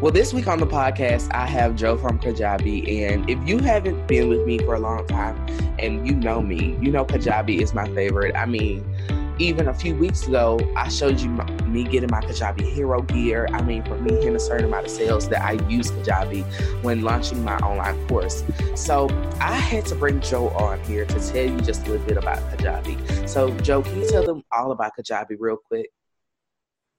Well, this week on the podcast, I have Joe from Kajabi. And if you haven't been with me for a long time and you know me, you know Kajabi is my favorite. I mean, even a few weeks ago, I showed you my, me getting my Kajabi hero gear. I mean, for me hitting a certain amount of sales that I use Kajabi when launching my online course. So I had to bring Joe on here to tell you just a little bit about Kajabi. So, Joe, can you tell them all about Kajabi real quick?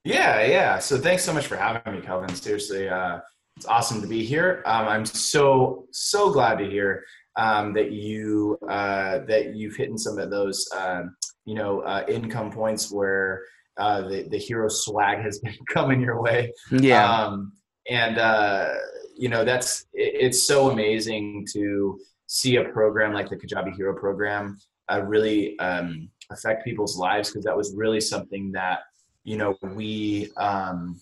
Yeah, yeah. So thanks so much for having me, Kelvin. Seriously, uh, it's awesome to be here. Um, I'm so so glad to hear um, that you uh, that you've hit some of those um, you know uh, income points where uh, the the hero swag has been coming your way. Yeah. Um, and uh, you know that's it, it's so amazing to see a program like the Kajabi Hero program uh, really um, affect people's lives because that was really something that you know we um,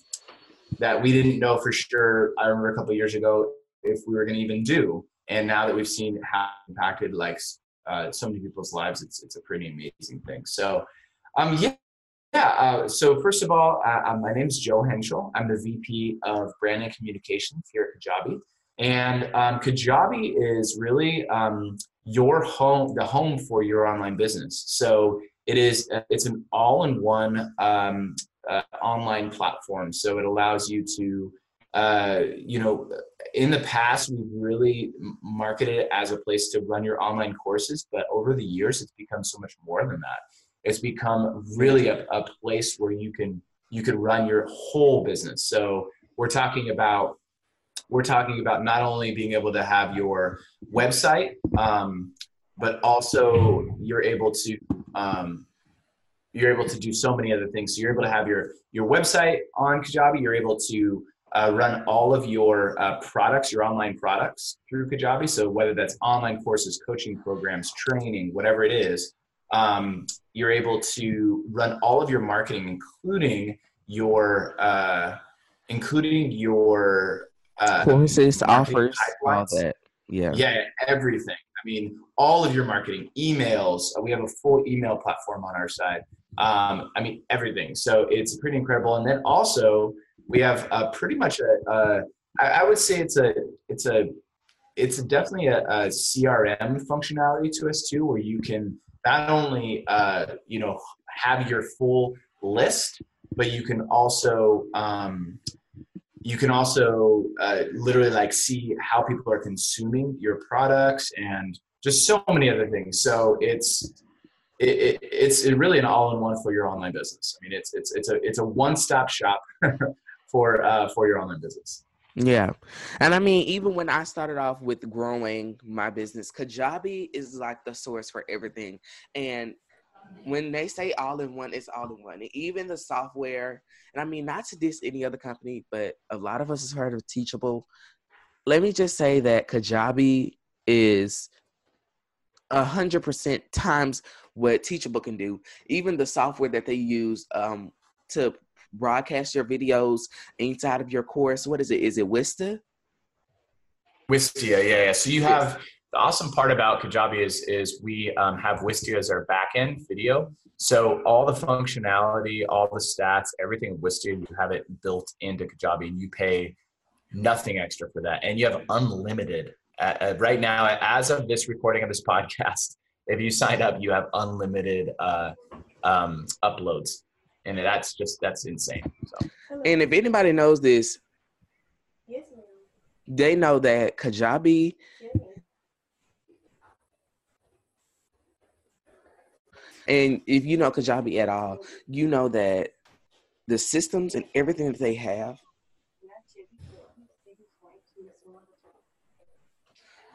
that we didn't know for sure. I remember a couple years ago if we were going to even do, and now that we've seen how impacted like uh, so many people's lives, it's it's a pretty amazing thing. So, um, yeah. Yeah, uh, so first of all, uh, uh my name is Joe Henschel. I'm the VP of Brand and Communications here at Kajabi. And um, Kajabi is really um, your home, the home for your online business. So it is it's an all-in-one um, uh, online platform. So it allows you to uh, you know in the past we've really marketed it as a place to run your online courses but over the years it's become so much more than that. It's become really a, a place where you can you can run your whole business. So we're talking about we're talking about not only being able to have your website um, but also you're able to um, you're able to do so many other things. So you're able to have your your website on Kajabi. You're able to uh, run all of your uh, products, your online products through Kajabi. So whether that's online courses, coaching programs, training, whatever it is, um, you're able to run all of your marketing, including your uh, including your uh, courses, offers, all that. Yeah, yeah, everything. I mean, all of your marketing, emails. We have a full email platform on our side. Um, I mean, everything. So it's pretty incredible. And then also we have uh, pretty much a, a I, I would say it's a, it's a, it's definitely a, a, CRM functionality to us too, where you can not only, uh, you know, have your full list, but you can also, um, you can also uh, literally like see how people are consuming your products and just so many other things. So it's it, it, it's really an all-in-one for your online business. I mean, it's it's it's a it's a one-stop shop for uh, for your online business. Yeah, and I mean, even when I started off with growing my business, Kajabi is like the source for everything, and when they say all in one, it's all in one. And even the software, and I mean not to diss any other company, but a lot of us has heard of Teachable. Let me just say that Kajabi is a hundred percent times what Teachable can do. Even the software that they use um, to broadcast your videos inside of your course. What is it? Is it Wistia? Wistia, yeah, yeah. So you have the awesome part about Kajabi is is we um, have Wistia as our backend video. So all the functionality, all the stats, everything Wistia, you have it built into Kajabi, and you pay nothing extra for that, and you have unlimited. Uh, uh, right now, as of this recording of this podcast, if you sign up, you have unlimited uh, um, uploads, and that's just that's insane. So. And if anybody knows this, yes, they know that Kajabi. And if you know Kajabi at all, you know that the systems and everything that they have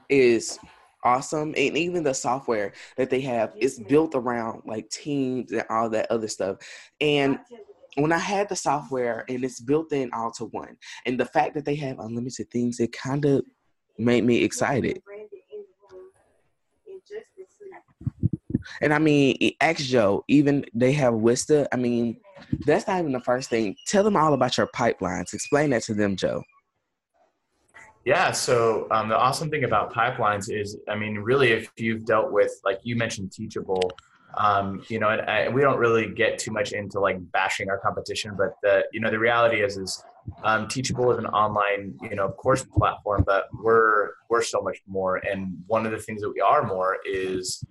is awesome. And even the software that they have is built around like teams and all that other stuff. And when i had the software and it's built in all to one and the fact that they have unlimited things it kind of made me excited and I mean, ask Joe, even they have Wistia. I mean, that's not even the first thing. Tell them all about your pipelines. Explain that to them, Joe. Yeah. So um, the awesome thing about pipelines is, I mean, really, if you've dealt with, like you mentioned, Teachable, um, you know, and I, we don't really get too much into like bashing our competition, but the, you know, the reality is, is Um, Teachable is an online, you know, course platform, but we're we're so much more. And one of the things that we are more is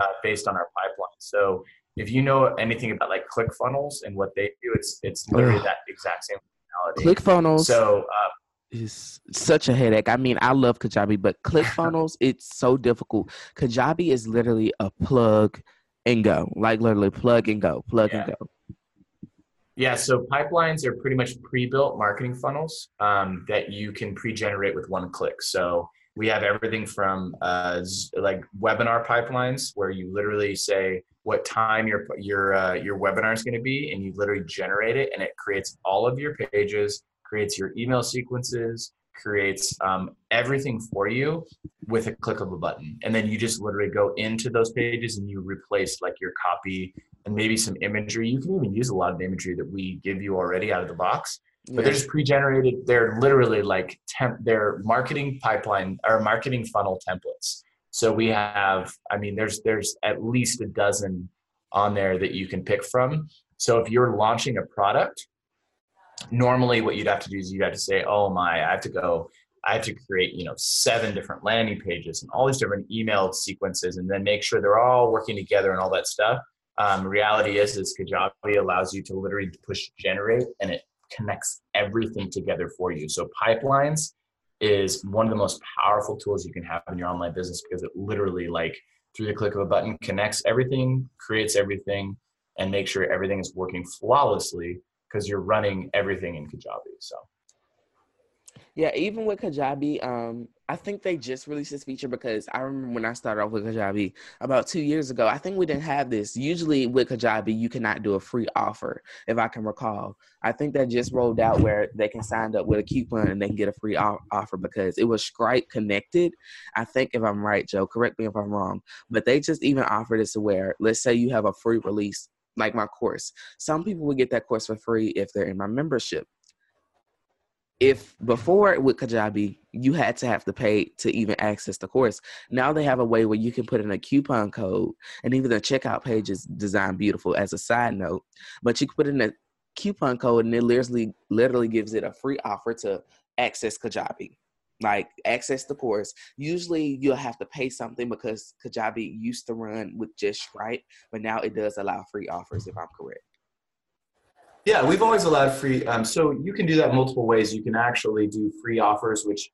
uh, based on our pipeline. So if you know anything about like ClickFunnels and what they do, it's it's literally that exact same functionality. ClickFunnels. So. Uh, is such a headache. I mean, I love Kajabi, but ClickFunnels, it's so difficult. Kajabi is literally a plug and go, like literally plug and go, plug yeah. and go. Yeah, so pipelines are pretty much pre-built marketing funnels um, that you can pre-generate with one click. So we have everything from uh, like webinar pipelines where you literally say what time your your uh, your webinar is going to be, and you literally generate it, and it creates all of your pages, creates your email sequences, creates um, everything for you with a click of a button, and then you just literally go into those pages and you replace like your copy and maybe some imagery. You can even use a lot of imagery that we give you already out of the box but they're just pre-generated. They're literally like temp they're marketing pipeline or marketing funnel templates. So we have i mean there's there's at least a dozen on there that you can pick from. So if you're launching a product normally what you'd have to do is you'd have to say oh my i have to go i have to create you know seven different landing pages and all these different email sequences and then make sure they're all working together and all that stuff. Um, reality is is kajabi allows you to literally push generate and it connects everything together for you. So pipelines is one of the most powerful tools you can have in your online business because it literally like through the click of a button connects everything, creates everything, and make sure everything is working flawlessly because you're running everything in Kajabi. So yeah, even with Kajabi, um, I think they just released this feature because I remember when I started off with Kajabi about two years ago. I think we didn't have this. Usually with Kajabi, you cannot do a free offer, if I can recall. I think that just rolled out where they can sign up with a coupon and they can get a free offer because it was Stripe connected. I think if I'm right, Joe, correct me if I'm wrong, but they just even offered this to where, let's say you have a free release like my course. Some people would get that course for free if they're in my membership if before with Kajabi you had to have to pay to even access the course, now they have a way where you can put in a coupon code, and even the checkout page is designed beautiful. As a side note, but you can put in a coupon code, and it literally literally gives it a free offer to access Kajabi, like access the course. Usually you'll have to pay something because Kajabi used to run with just Stripe, but now it does allow free offers if I'm correct. Yeah, we've always allowed free. Um, so you can do that multiple ways. You can actually do free offers, which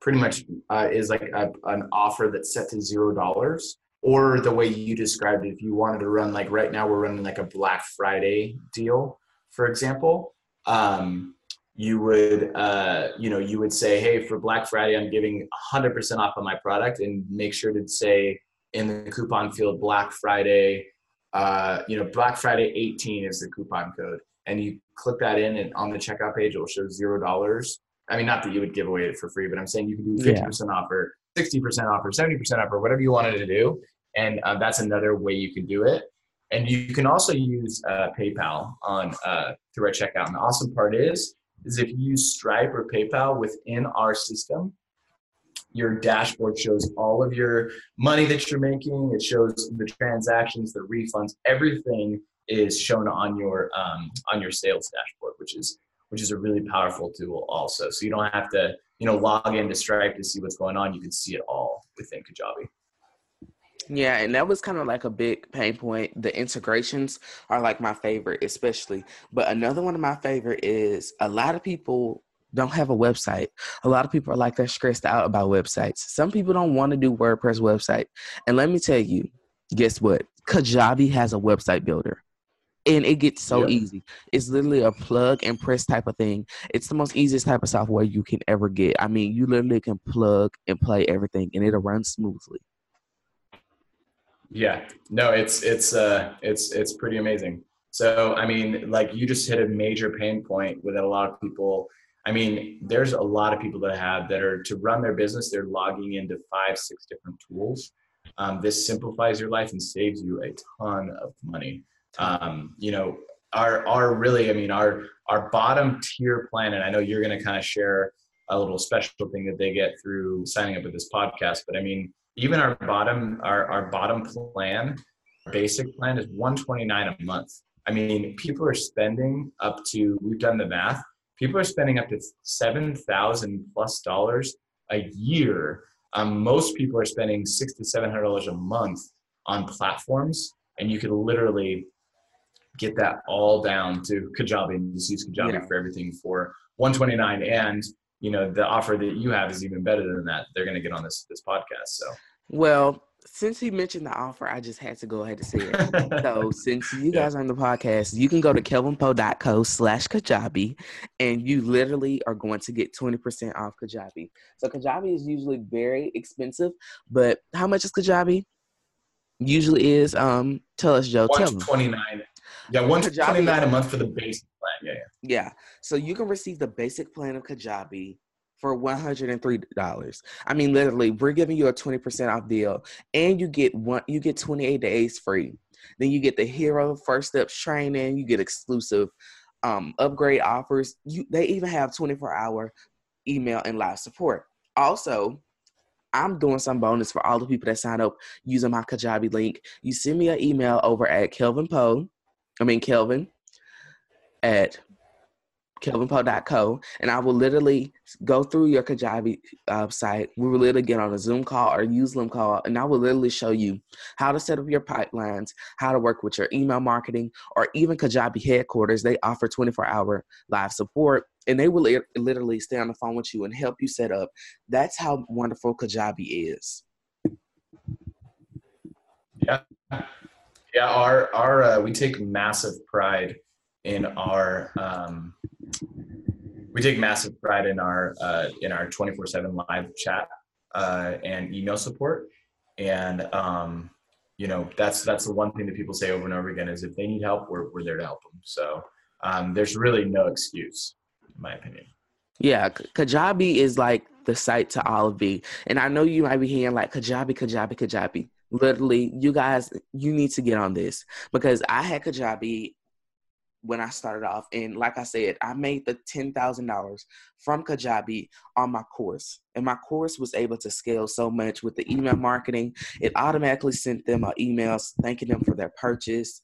pretty much uh, is like a, an offer that's set to zero dollars. Or the way you described it, if you wanted to run like right now, we're running like a Black Friday deal, for example. Um, you would, uh, you know, you would say, hey, for Black Friday, I'm giving 100% off on my product, and make sure to say in the coupon field Black Friday. Uh, you know, Black Friday 18 is the coupon code and you click that in and on the checkout page it will show zero dollars. I mean not that you would give away it for free but i'm saying you can do 50% yeah. off or 60% off or 70% off or whatever you wanted to do. And uh, that's another way you can do it. And you can also use uh, paypal on uh, through our checkout. And the awesome part is is if you use stripe or paypal within our system your dashboard shows all of your money that you're making. It shows the transactions the refunds everything is shown on your um, on your sales dashboard, which is which is a really powerful tool also. So you don't have to you know log into Stripe to see what's going on. You can see it all within Kajabi. Yeah, and that was kind of like a big pain point. The integrations are like my favorite, especially. But another one of my favorite is a lot of people don't have a website. A lot of people are like they're stressed out about websites. Some people don't want to do WordPress website. And let me tell you, guess what? Kajabi has a website builder and it gets so yep. easy. It's literally a plug and press type of thing. It's the most easiest type of software you can ever get. I mean, you literally can plug and play everything, and it'll run smoothly. Yeah, no, it's it's uh it's it's pretty amazing. So I mean, like you just hit a major pain point with a lot of people. I mean, there's a lot of people that have that are to run their business. They're logging into five, six different tools. Um, this simplifies your life and saves you a ton of money um, you know, our our really, I mean, our our bottom tier plan, and I know you're going to kind of share a little special thing that they get through signing up with this podcast. But I mean, even our bottom our our bottom plan, basic plan is 129 a month. I mean, people are spending up to we've done the math. people are spending up to seven thousand plus dollars a year. Um, most people are spending six to seven hundred dollars a month on platforms, and you could literally get that all down to Kajabi and just use Kajabi yeah. for everything for 129 and you know the offer that you have is even better than that they're going to get on this this podcast so well since he mentioned the offer, I just had to go ahead and say it. so since you guys are on the podcast, you can go to kelvinpowe.co slash Kajabi and you literally are going to get 20% off Kajabi. So Kajabi is usually very expensive, but how much is Kajabi? Usually is um tell us Joe. Tell 129. Yeah, 129 a month for the basic plan. Yeah, yeah. Yeah. So you can receive the basic plan of Kajabi for $103. I mean, literally, we're giving you a 20% off deal and you get one, you get 28 days free. Then you get the hero first steps training, you get exclusive um, upgrade offers. You they even have 24 hour email and live support. Also, I'm doing some bonus for all the people that sign up using my Kajabi link. You send me an email over at Kelvin Powe, I mean Kelvin at kelvinpowe.co, and I will literally go through your Kajabi uh, site. We will literally get on a Zoom call or use Zoom call, and I will literally show you how to set up your pipelines, how to work with your email marketing, or even Kajabi headquarters. They offer 24 hour live support, and they will literally stay on the phone with you and help you set up. That's how wonderful Kajabi is. Yeah. Yeah, our our uh, we take massive pride in our um, we take massive pride in our uh, in our 24/7 live chat uh, and email support, and um, you know that's that's the one thing that people say over and over again is if they need help, we're we're there to help them. So um, there's really no excuse, in my opinion. Yeah, Kajabi is like the site to all of me, and I know you might be hearing like Kajabi, Kajabi, Kajabi. Literally, you guys, you need to get on this because I had Kajabi when I started off. And like I said, I made the $10,000 from Kajabi on my course. And my course was able to scale so much with the email marketing. It automatically sent them an emails thanking them for their purchase.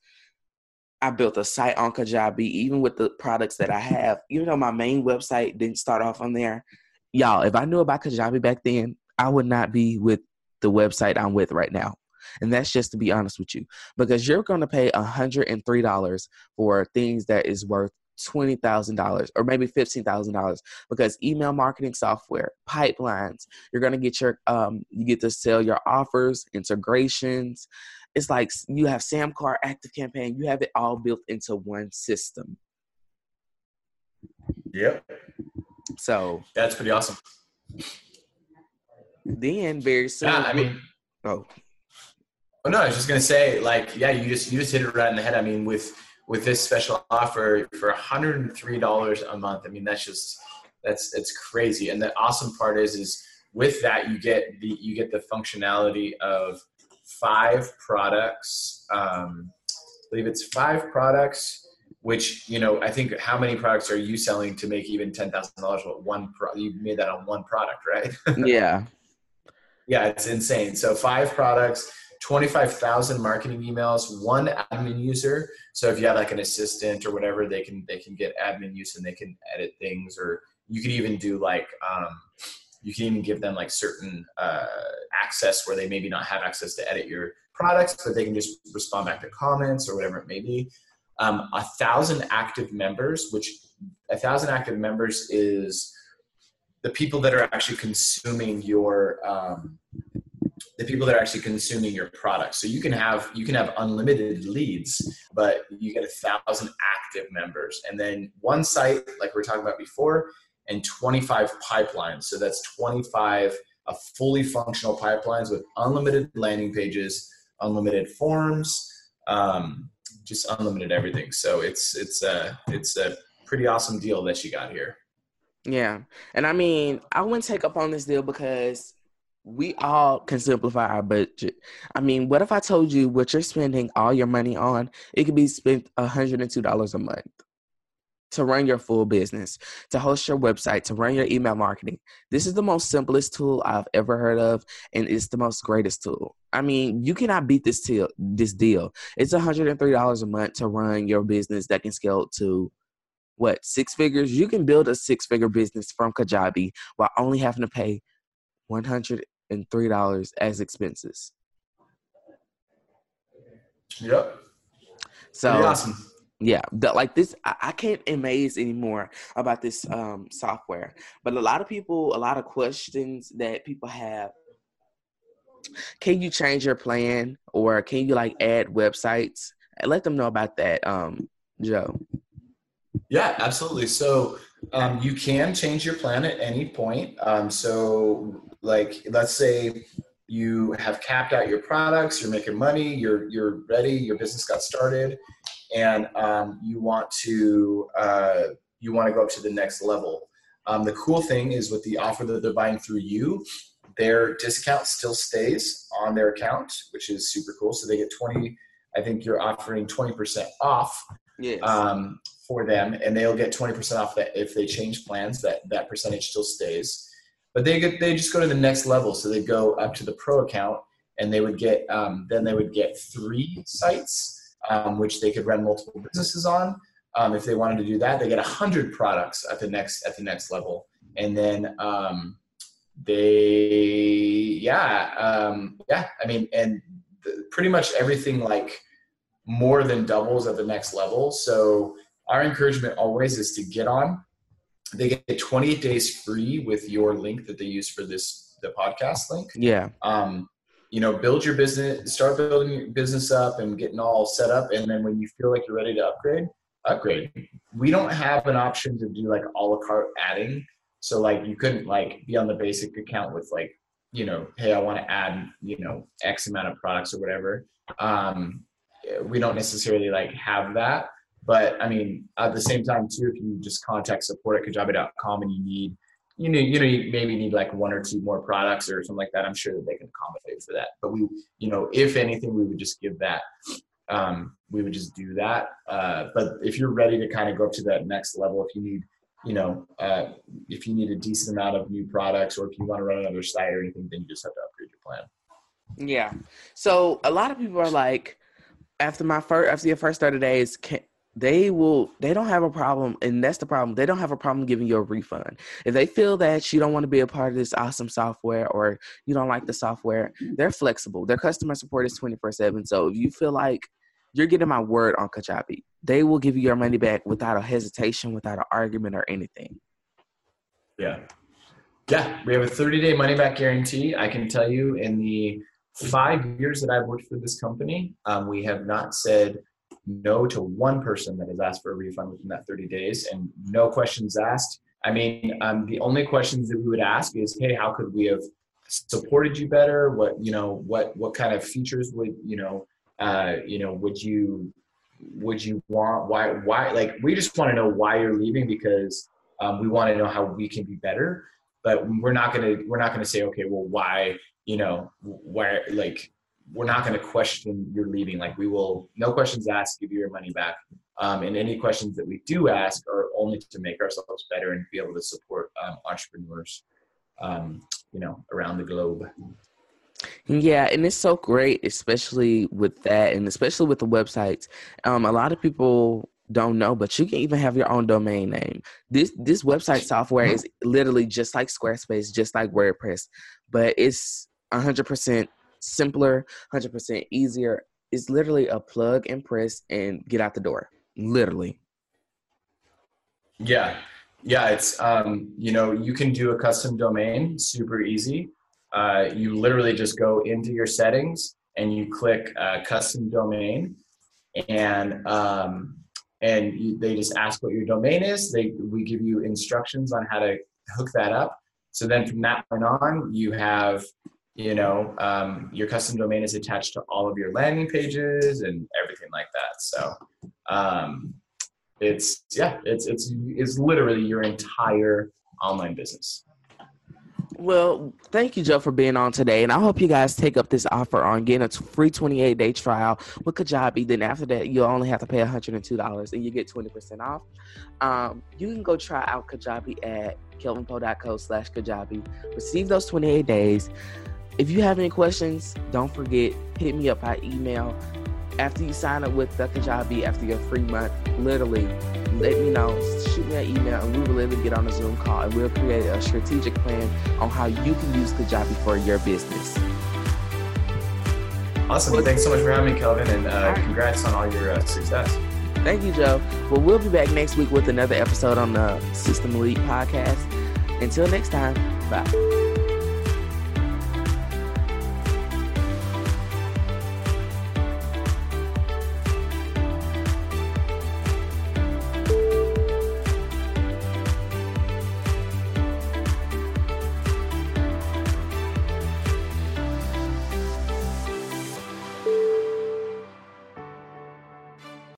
I built a site on Kajabi, even with the products that I have. Even though my main website didn't start off on there, y'all, if I knew about Kajabi back then, I would not be with the website I'm with right now. And that's just to be honest with you, because you're going to pay $103 for things that is worth $20,000 or maybe $15,000 because email marketing software, pipelines, you're going to get your, um, you get to sell your offers, integrations. It's like you have SamCart Active Campaign, you have it all built into one system. Yep. So that's pretty awesome. Then very soon. Yeah, I mean, oh, Oh no, I was just gonna say, like, yeah, you just you just hit it right in the head. I mean, with with this special offer for $103 a month, I mean, that's just that's it's crazy. And the awesome part is, is with that you get the you get the functionality of five products. Um, I believe it's five products. Which you know, I think how many products are you selling to make even ten thousand dollars? What one pro- you made that on one product, right? yeah, yeah, it's insane. So five products 25,000 marketing emails, one admin user. So if you have like an assistant or whatever, they can they can get admin use and they can edit things, or you could even do like um, you can even give them like certain uh, access where they maybe not have access to edit your products, but they can just respond back to comments or whatever it may be. Um, a thousand active members, which a thousand active members is the people that are actually consuming your um, the people that are actually consuming your product. So you can have you can have unlimited leads, but you get a thousand active members, and then one site like we are talking about before, and 25 pipelines. So that's 25 a fully functional pipelines with unlimited landing pages, unlimited forms, um, just unlimited everything. So it's it's a it's a pretty awesome deal that you got here. Yeah, and I mean I wouldn't take up on this deal because we all can simplify our budget. I mean, what if I told you what you're spending all your money on? It could be spent $102 a month to run your full business, to host your website, to run your email marketing. This is the most simplest tool I've ever heard of, and it's the most greatest tool. I mean, you cannot beat this deal. This deal. It's $103 a month to run your business that can scale to what six figures. You can build a six figure business from Kajabi while only having to pay one hundred and three dollars as expenses. Yep. So Pretty awesome. yeah the, like this I, I can't amaze anymore about this um software but a lot of people a lot of questions that people have can you change your plan or can you like add websites let them know about that um joe Yeah, absolutely. So um, you can change your plan at any point. Um, so, like, let's say you have capped out your products, you're making money, you're you're ready, your business got started, and um, you want to uh, you want to go up to the next level. Um, the cool thing is with the offer that they're buying through you, their discount still stays on their account, which is super cool. So they get twenty. I think you're offering twenty percent off yes um, for them, and they'll get 20% off that if they change plans. That that percentage still stays, but they get they just go to the next level. So they go up to the pro account, and they would get um, then they would get three sites, um, which they could run multiple businesses on. Um, if they wanted to do that, they get 100 products at the next at the next level, and then um, they yeah um, yeah I mean and pretty much everything like more than doubles at the next level. So our encouragement always is to get on. They get 28 days free with your link that they use for this the podcast link. yeah Um, you know, build your business, start building your business up and getting all set up, and then when you feel like you're ready to upgrade, upgrade. We don't have an option to do like a la carte adding. So like you couldn't like be on the basic account with like, you know, hey, I want to add, you know, X amount of products or whatever. Um, we don't necessarily like have that. But I mean, at the same time too, if you just contact support at kajabi.com and you need, you know, you know, you maybe need like one or two more products or something like that. I'm sure that they can accommodate for that. But we, you know, if anything, we would just give that. Um, we would just do that. Uh, but if you're ready to kind of go up to that next level, if you need, you know, uh, if you need a decent amount of new products or if you want to run another site or anything, then you just have to upgrade your plan. Yeah. So a lot of people are like, after my first, after your first thirty days, can, they will. They don't have a problem, and that's the problem. They don't have a problem giving you a refund if they feel that you don't want to be a part of this awesome software or you don't like the software. They're flexible. Their customer support is twenty four seven. So if you feel like you're getting my word on Kajabi, they will give you your money back without a hesitation, without an argument or anything. Yeah. Yeah. We have a 30 day money back guarantee. I can tell you in the five years that I've worked for this company, um, we have not said no to one person that has asked for a refund within that 30 days and no questions asked. I mean, um, the only questions that we would ask is, hey, how could we have supported you better? What, you know, what, what kind of features would, you know, uh, you know, would you, would you want, why, why, like, we just want to know why you're leaving because um, we want to know how we can be better but we're not to we're not to say okay well why you know why like we're not going to question your leaving like we will no questions asked give you your money back um, and any questions that we do ask are only to make ourselves better and be able to support um, entrepreneurs um, you know around the globe Yeah, and it's so great, especially with that, and especially with the websites. Um, a lot of people don't know, but you can even have your own domain name. This this website software is literally just like Squarespace, just like WordPress, but it's hundred percent simpler, hundred percent easier. It's literally a plug and press and get out the door. Literally. Yeah, yeah. It's um, you know you can do a custom domain super easy. Uh, you literally just go into your settings and you click uh, custom domain, and um, and you, they just ask what your domain is. They we give you instructions on how to hook that up. So then from that point on, you have you know um, your custom domain is attached to all of your landing pages and everything like that. So um, it's yeah, it's it's it's literally your entire online business. Well, thank you, Joe, for being on today. And I hope you guys take up this offer on getting a free 28 day trial with Kajabi. Then after that, you'll only have to pay $102 and you get 20% off. Um, you can go try out Kajabi at kelvinpowe.co slash Kajabi. Receive those 28 days. If you have any questions, don't forget, hit me up by email. after you sign up with the Kajabi after your free month, literally let me know, shoot me an email, and we will literally get on a Zoom call and we'll create a strategic plan on how you can use Kajabi for your business. Awesome. Well, thanks so much for having me, Kelvin, and uh, congrats on all your uh, success. Thank you, Joe. Well, we'll be back next week with another episode on the System Elite podcast. Until next time, bye.